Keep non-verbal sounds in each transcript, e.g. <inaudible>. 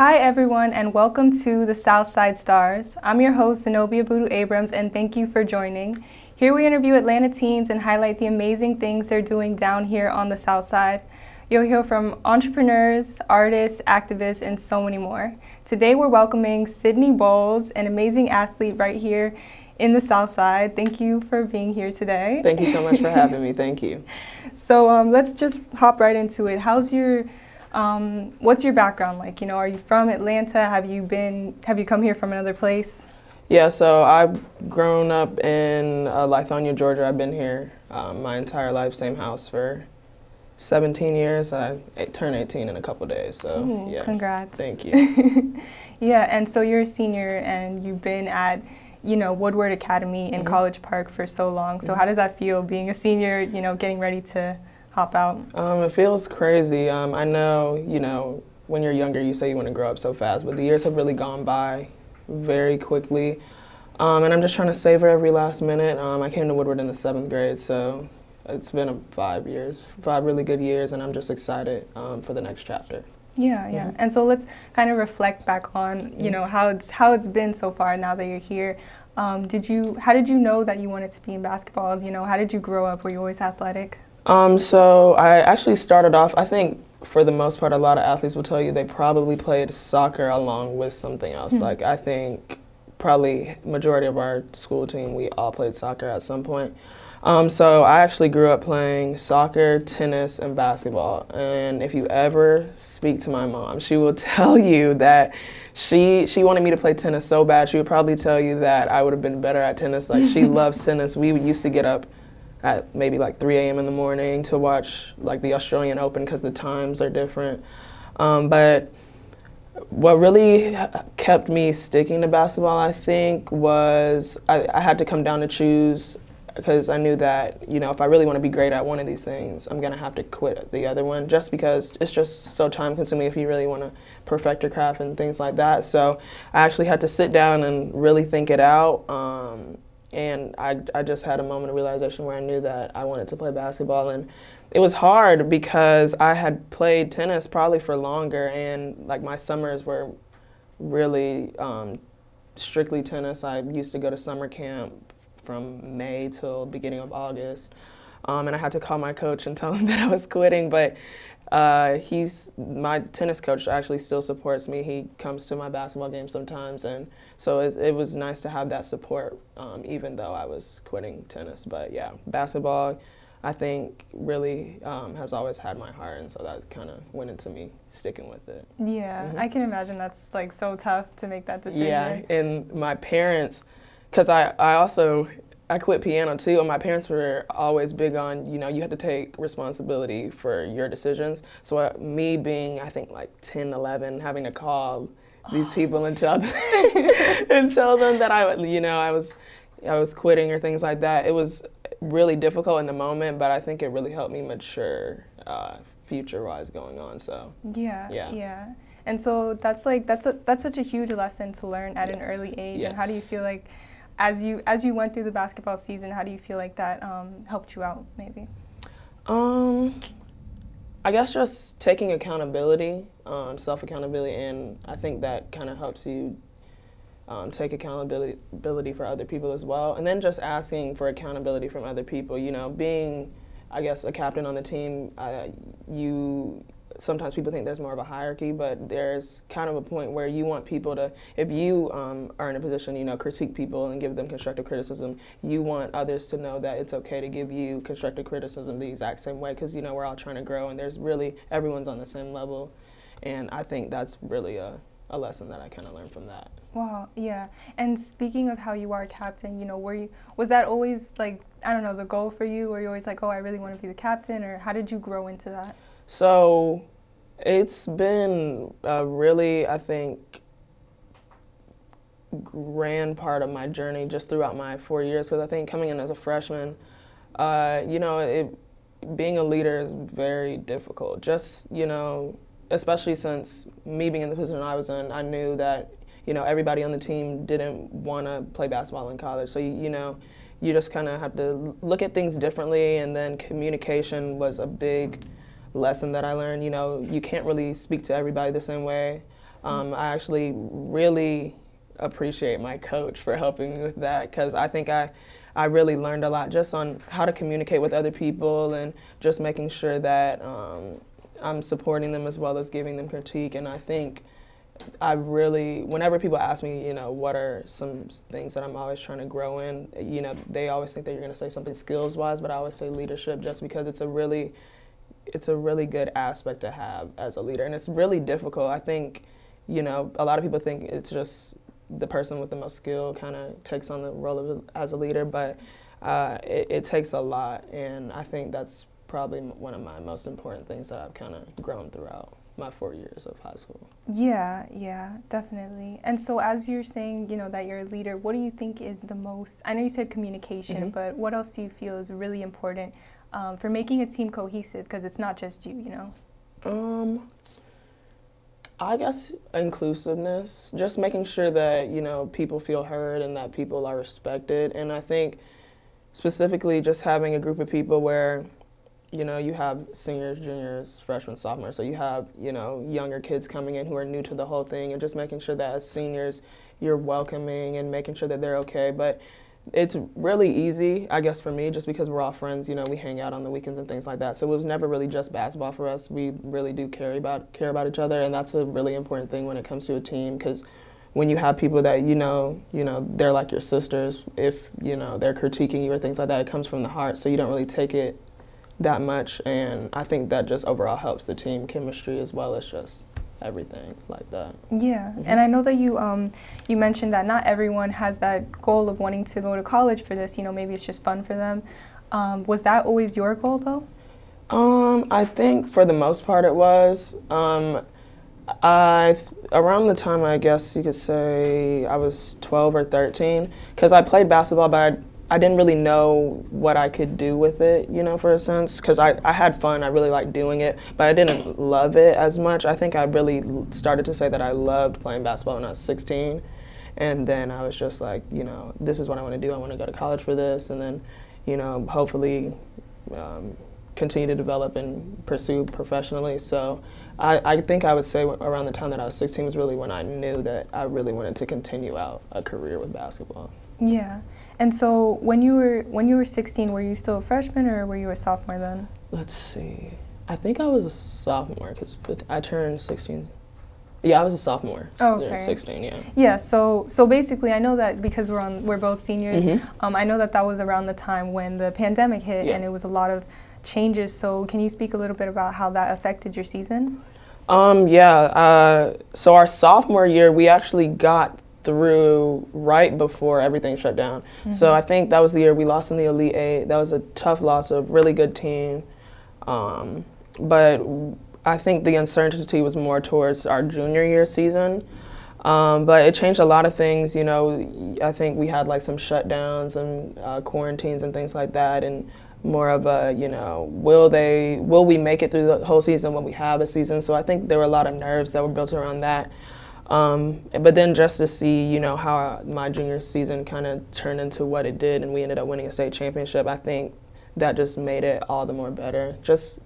Hi, everyone, and welcome to the Southside Stars. I'm your host, Zenobia Budu Abrams, and thank you for joining. Here we interview Atlanta teens and highlight the amazing things they're doing down here on the South Side. You'll hear from entrepreneurs, artists, activists, and so many more. Today we're welcoming Sydney Bowles, an amazing athlete right here in the South Side. Thank you for being here today. Thank you so much for having me. Thank you. <laughs> So um, let's just hop right into it. How's your um, what's your background like? You know, are you from Atlanta? Have you been? Have you come here from another place? Yeah, so I've grown up in uh, Lithonia, Georgia. I've been here um, my entire life, same house for 17 years. I turn 18 in a couple days, so Ooh, yeah. Congrats. Thank <laughs> you. yeah, and so you're a senior and you've been at you know Woodward Academy in Mhm. College Park for so long. So Mhm. how does that feel being a senior? You know, getting ready to hop out. Um, it feels crazy. Um, I know, you know, when you're younger, you say you want to grow up so fast, but the years have really gone by very quickly. Um, and I'm just trying to savor every last minute. Um, I came to Woodward in the seventh grade, so it's been a five years, five really good years, and I'm just excited um, for the next chapter. Yeah, yeah. Mhm. And so let's kind of reflect back on you Mhm. know how it's how it's been so far now that you're here. Um, did you how did you know that you wanted to be in basketball? You know, how did you grow up? Were you always athletic? Um, so I actually started off, I think for the most part, a lot of athletes will tell you they probably played soccer along with something else. Hmm. Like I think probably majority of our school team, we all played soccer at some point. Um, so I actually grew up playing soccer, tennis, and basketball. And if you ever speak to my mom, she will <laughs> tell you that she she wanted me to play tennis so bad. She would probably tell you that I would have been better at tennis. Like she <laughs> loves tennis. We used to get up at maybe like 3 a.m. in the morning to watch like the Australian Open because the times are different. Um, but what really kept me sticking to basketball, I think, was I, I had to come down to choose because I knew that you know if I really want to be great at one of these things, I'm gonna have to quit the other one just because it's just so time consuming if you really want to perfect your craft and things like that. So I actually had to sit down and really think it out. Um, and I, I just had a moment of realization where I knew that I wanted to play basketball and it was hard because I had played tennis probably for longer and like my summers were really um, strictly tennis. I used to go to summer camp from May till beginning of August. Um, and I had to call my coach and tell him <laughs> that I was quitting, but uh, he's my tennis coach actually still supports me. He comes to my basketball games sometimes, and so it, it was nice to have that support, um, even though I was quitting tennis. But yeah, basketball, I think really um, has always had my heart, and so that kind of went into me sticking with it. Yeah, Mhm. I can imagine that's like so tough to make that decision. Yeah, and my parents, because I, I also I quit piano too, and my parents were always big on you know you had to take responsibility for your decisions. So me being I think like 10, 11, having to call these people and tell them <laughs> and tell them that I you know I was I was quitting or things like that. It was really difficult in the moment, but I think it really helped me mature uh, future wise going on. So Yeah, Yeah. yeah. And so that's like that's a that's such a huge lesson to learn at an early age. And how do you feel like as you as you went through the basketball season, how do you feel like that um, helped you out maybe? Um, I guess just taking accountability, um, self accountability, and I think that kind of helps you um, take accountability for other people as well. And then just asking for accountability from other people. You know, being, I guess, a captain on the team, uh, you sometimes people think there's more of a hierarchy, but there's kind of a point where you want people to, if you um, are in a position, you know, critique people and give them constructive criticism, you want others to know that it's okay to give you constructive criticism the exact same way because, you know, we're all trying to grow and there's really, everyone's on the same level. And I think that's really a, a lesson that I kind of learned from that. Wow, yeah. And speaking of how you are captain, you know, were you was that always like I don't know the goal for you? Were you always like, oh, I really want to be the captain, or how did you grow into that? So it's been a really, I think, grand part of my journey just throughout my four years. Because I think coming in as a freshman, uh, you know, it, being a leader is very difficult. Just, you know, especially since me being in the position I was in, I knew that, you know, everybody on the team didn't want to play basketball in college. So, you, you know, you just kind of have to look at things differently. And then communication was a big lesson that I learned. You know, you can't really speak to everybody the same way. Um, I actually really appreciate my coach for helping me with that because I think I, I really learned a lot just on how to communicate with other people and just making sure that um, I'm supporting them as well as giving them critique. And I think I really, whenever people ask me, you know, what are some things that I'm always trying to grow in, you know, they always think that you're going to say something skills wise, but I always say leadership just because it's a really, it's a really good aspect to have as a leader. And it's really difficult. I think, you know, a lot of people think it's just the person with the most skill kind of takes on the role of as a leader, but uh, it, it, takes a lot, and I think that's probably one of my most important things that I've kind of grown throughout my four years of high school. Yeah, yeah, definitely. And so, as you're saying, you know, that you're a leader, what do you think is the most? I know you said communication, mm-hmm. but what else do you feel is really important um, for making a team cohesive? Because it's not just you, you know. Um, I guess inclusiveness, just making sure that you know people feel heard and that people are respected, and I think specifically just having a group of people where you know you have seniors, juniors, freshmen, sophomores, so you have you know younger kids coming in who are new to the whole thing, and just making sure that as seniors you're welcoming and making sure that they're okay, but it's really easy, I guess, for me, just because we're all friends. You know, we hang out on the weekends and things like that. So it was never really just basketball for us. We really do care about care about each other, and that's a really important thing when it comes to a team because when you have people that you know, you know, they're like your sisters. If you know they're critiquing you or things like that, it comes from the heart. So you don't really take it that much, and I think that just overall helps the team chemistry as well as just everything like that. Yeah, mm-hmm. and I know that you um, you mentioned that not everyone has that goal of wanting to go to college for this. You know, maybe it's just fun for them. Um, was that always your goal though? Um, I think for the most part it was. Um, I around the time I guess you could say I was 12 or 13 because I played basketball, but I I didn't really know what I could do with it, you know, for a sense, because I, I had fun. I really liked doing it, but I didn't love it as much. I think I really started to say that I loved playing basketball when I was 16. And then I was just like, you know, this is what I want to do. I want to go to college for this. And then, you know, hopefully um, continue to develop and pursue professionally. So I, I think I would say around the time that I was 16 was really when I knew that I really wanted to continue out a career with basketball. Yeah. And so when you were when you were 16, were you still a freshman or were you a sophomore then? Let's see. I think I was a sophomore because I turned 16. Yeah, I was a sophomore. Oh, okay. 16, yeah. Yeah, so so basically I know that because we're on we're both seniors, mm-hmm. um, I know that that was around the time when the pandemic hit yeah. and it was a lot of changes. So can you speak a little bit about how that affected your season? Um, yeah, uh, so our sophomore year we actually got through right before everything shut down. Mm-hmm. So I think that was the year we lost in the Elite Eight. That was a tough loss, a really good team. Um, but I think the uncertainty was more towards our junior year season. Um, but it changed a lot of things. You know, I think we had like some shutdowns and uh, quarantines and things like that, and more of a you know, will they, will we make it through the whole season when we have a season? So I think there were a lot of nerves that were built around that. Um, but then just to see, you know, how my junior season kind of turned into what it did, and we ended up winning a state championship. I think that just made it all the more better. Just,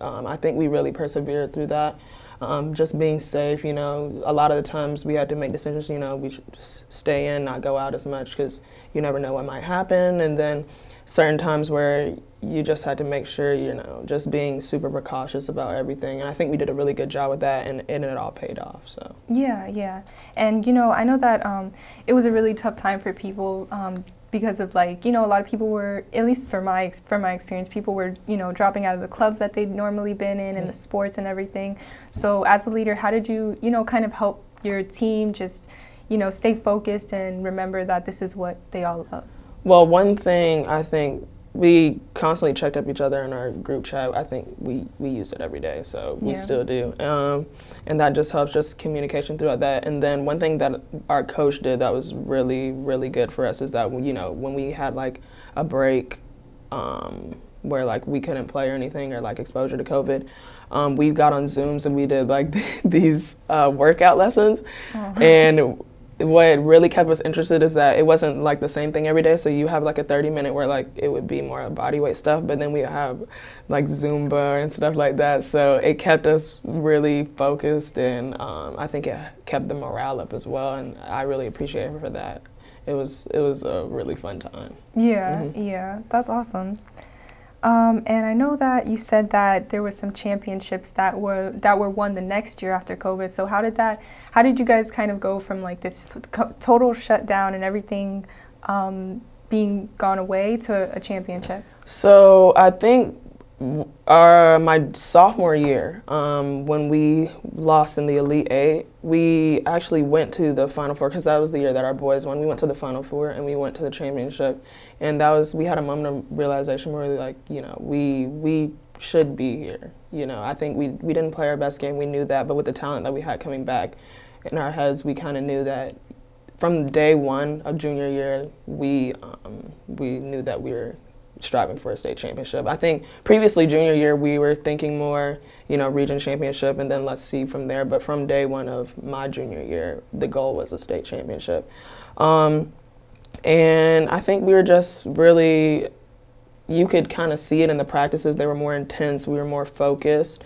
um, I think we really persevered through that. Um, just being safe, you know, a lot of the times we had to make decisions, you know, we should stay in, not go out as much because you never know what might happen. And then certain times where you just had to make sure, you know, just being super precautious about everything. And I think we did a really good job with that, and, and it all paid off. So yeah, yeah, and you know, I know that um, it was a really tough time for people. Um, because of like you know a lot of people were at least for my from my experience people were you know dropping out of the clubs that they'd normally been in and the sports and everything so as a leader how did you you know kind of help your team just you know stay focused and remember that this is what they all love well, one thing I think we constantly checked up each other in our group chat. I think we, we use it every day, so we yeah. still do. Um, and that just helps just communication throughout that. And then one thing that our coach did that was really, really good for us is that, you know, when we had like a break um, where like we couldn't play or anything or like exposure to COVID, um, we got on Zooms and we did like <laughs> these uh, workout lessons. Oh. And what really kept us interested is that it wasn't like the same thing every day. So you have like a 30 minute where like it would be more body weight stuff, but then we have like Zumba and stuff like that. So it kept us really focused, and um, I think it kept the morale up as well. And I really appreciate it for that. It was it was a really fun time. Yeah, mm-hmm. yeah, that's awesome. Um, and I know that you said that there were some championships that were that were won the next year after COVID. So how did that? How did you guys kind of go from like this total shutdown and everything um, being gone away to a championship? So I think our my sophomore year, um, when we lost in the Elite Eight, we actually went to the Final Four because that was the year that our boys won. We went to the Final Four and we went to the championship, and that was we had a moment of realization where we like you know we we should be here. You know, I think we we didn't play our best game. We knew that, but with the talent that we had coming back in our heads, we kind of knew that from day one of junior year, we um, we knew that we were striving for a state championship. I think previously junior year we were thinking more, you know, region championship and then let's see from there. But from day one of my junior year, the goal was a state championship. Um, and I think we were just really, you could kind of see it in the practices. They were more intense. We were more focused.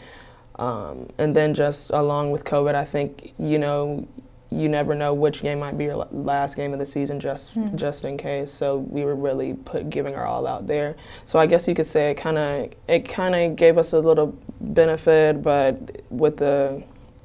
Um, and then just along with COVID, I think, you know, you never know which game might be your last game of the season just hmm. just in case. So we were really put giving our all out there. So i guess you could say it kind of it kind of gave us a little benefit but with the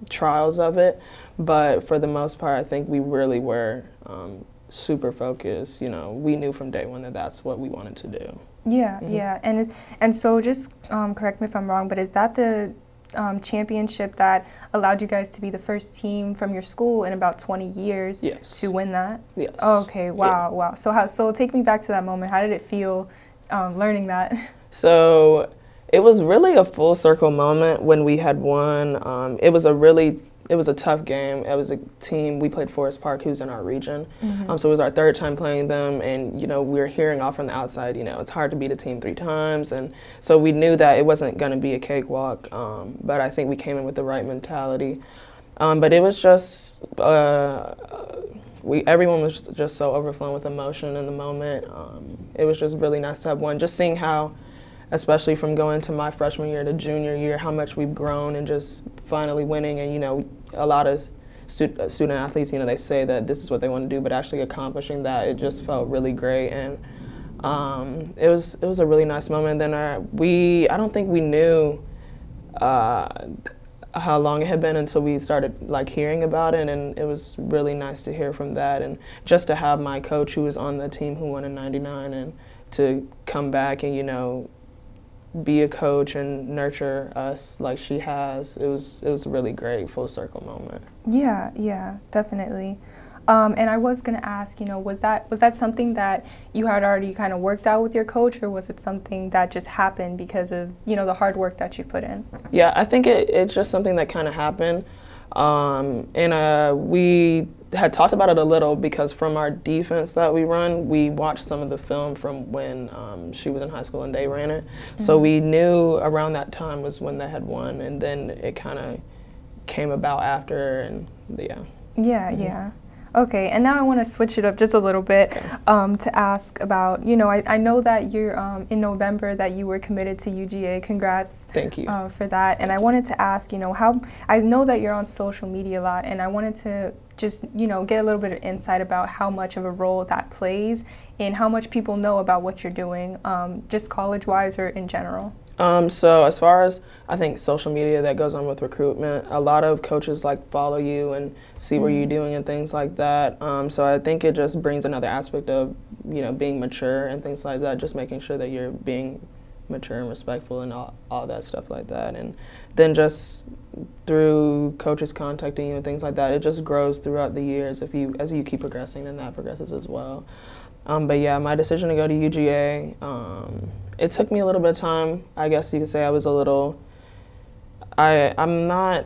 trials of it. But for the most part i think we really were um, super focused. You know we knew from day one that that's what we wanted to do. Yeah mm-hmm. yeah. And and so just um, correct me if i'm wrong but is that the um, championship that allowed you guys to be the first team from your school in about 20 years yes. to win that. Yes. Oh, okay. Wow. Yeah. Wow. So how? So take me back to that moment. How did it feel um, learning that? <laughs> So it was really a full circle moment when we had won. Um, it was a really it was a tough game. It was a team. We played Forest Park, who's in our region. Mm-hmm. Um, so it was our third time playing them, and you know we were hearing off from the outside. You know it's hard to beat a team three times, and so we knew that it wasn't going to be a cakewalk. Um, but I think we came in with the right mentality. Um, but it was just uh, we everyone was just so overflowing with emotion in the moment. Um, it was just really nice to have one. Just seeing how especially from going to my freshman year to junior year, how much we've grown and just finally winning. And, you know, a lot of student, uh, student athletes, you know, they say that this is what they want to do, but actually accomplishing that, it just felt really great. And um, it was it was a really nice moment. then our, we, I don't think we knew uh, how long it had been until we started like hearing about it and it was really nice to hear from that and just to have my coach who was on the team who won in 99 and to come back and you know be a coach and nurture us like she has. It was it was a really great full circle moment. Yeah, yeah, definitely. Um, and I was gonna ask, you know, was that was that something that you had already kind of worked out with your coach, or was it something that just happened because of you know the hard work that you put in? Yeah, I think it, it's just something that kind of happened, um, and uh, we had talked about it a little because from our defense that we run, we watched some of the film from when um, she was in high school and they ran it. Mm-hmm. So we knew around that time was when they had won, and then it kind of came about after, and yeah. Yeah, mm-hmm. yeah. Okay, and now I want to switch it up just a little bit um, to ask about, you know, I, I know that you're um, in November that you were committed to UGA. Congrats. Thank you. Uh, for that. Thank and I wanted to ask, you know, how, I know that you're on social media a lot, and I wanted to just, you know, get a little bit of insight about how much of a role that plays and how much people know about what you're doing, um, just college-wise or in general. Um, so as far as I think social media that goes on with recruitment, a lot of coaches like follow you and see mm-hmm. what you're doing and things like that. Um, so I think it just brings another aspect of you know being mature and things like that. Just making sure that you're being mature and respectful and all, all that stuff like that. And then just through coaches contacting you and things like that, it just grows throughout the years. If you as you keep progressing, then that progresses as well. Um, but yeah, my decision to go to UGA. Um, it took me a little bit of time. I guess you could say I was a little. I I'm not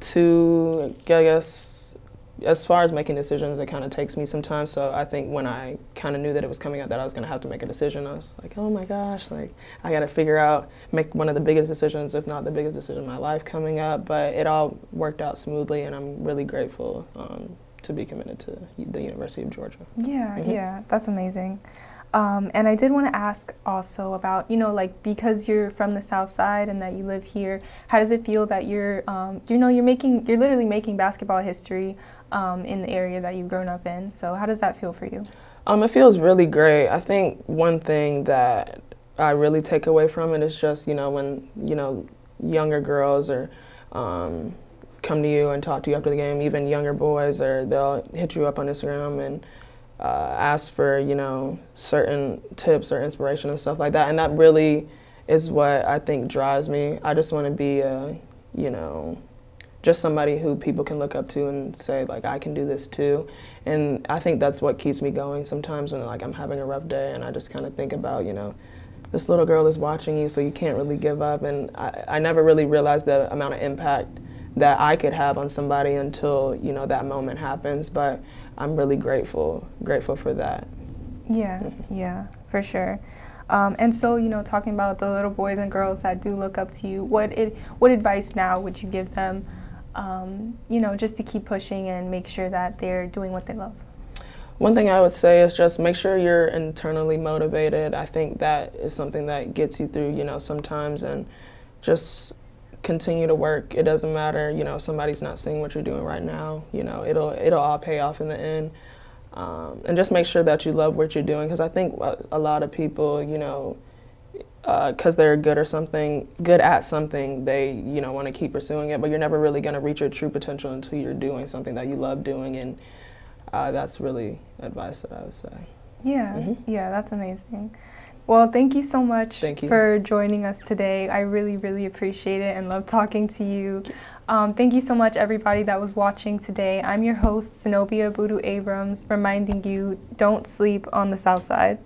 too. I guess as far as making decisions, it kind of takes me some time. So I think when I kind of knew that it was coming out that I was going to have to make a decision, I was like, oh my gosh, like I got to figure out, make one of the biggest decisions, if not the biggest decision in my life coming up. But it all worked out smoothly, and I'm really grateful um, to be committed to the University of Georgia. Yeah, mm-hmm. yeah, that's amazing. Um, and I did want to ask also about, you know, like because you're from the South Side and that you live here, how does it feel that you're, um, you know, you're making, you're literally making basketball history um, in the area that you've grown up in. So how does that feel for you? Um, it feels really great. I think one thing that I really take away from it is just, you know, when, you know, younger girls or um, come to you and talk to you after the game, even younger boys, or they'll hit you up on Instagram and uh, ask for you know certain tips or inspiration and stuff like that, and that really is what I think drives me. I just want to be a you know just somebody who people can look up to and say like I can do this too, and I think that's what keeps me going. Sometimes when like I'm having a rough day and I just kind of think about you know this little girl is watching you, so you can't really give up. And I, I never really realized the amount of impact that I could have on somebody until you know that moment happens. But I'm really grateful, grateful for that. Yeah, mm-hmm. yeah, for sure. Um, and so, you know, talking about the little boys and girls that do look up to you, what it, what advice now would you give them? Um, you know, just to keep pushing and make sure that they're doing what they love. One thing I would say is just make sure you're internally motivated. I think that is something that gets you through, you know, sometimes and just continue to work. It doesn't matter, you know, somebody's not seeing what you're doing right now. You know, it'll it'll all pay off in the end. Um, and just make sure that you love what you're doing because I think a lot of people, you know, because uh, they're good or something, good at something, they you know want to keep pursuing it. But you're never really going to reach your true potential until you're doing something that you love doing, and uh, that's really advice that I would say. Yeah, mm-hmm. yeah, that's amazing. Well, thank you so much thank you. for joining us today. I really, really appreciate it and love talking to you. Um, thank you so much, everybody that was watching today. I'm your host, Zenobia Budu Abrams, reminding you don't sleep on the South Side.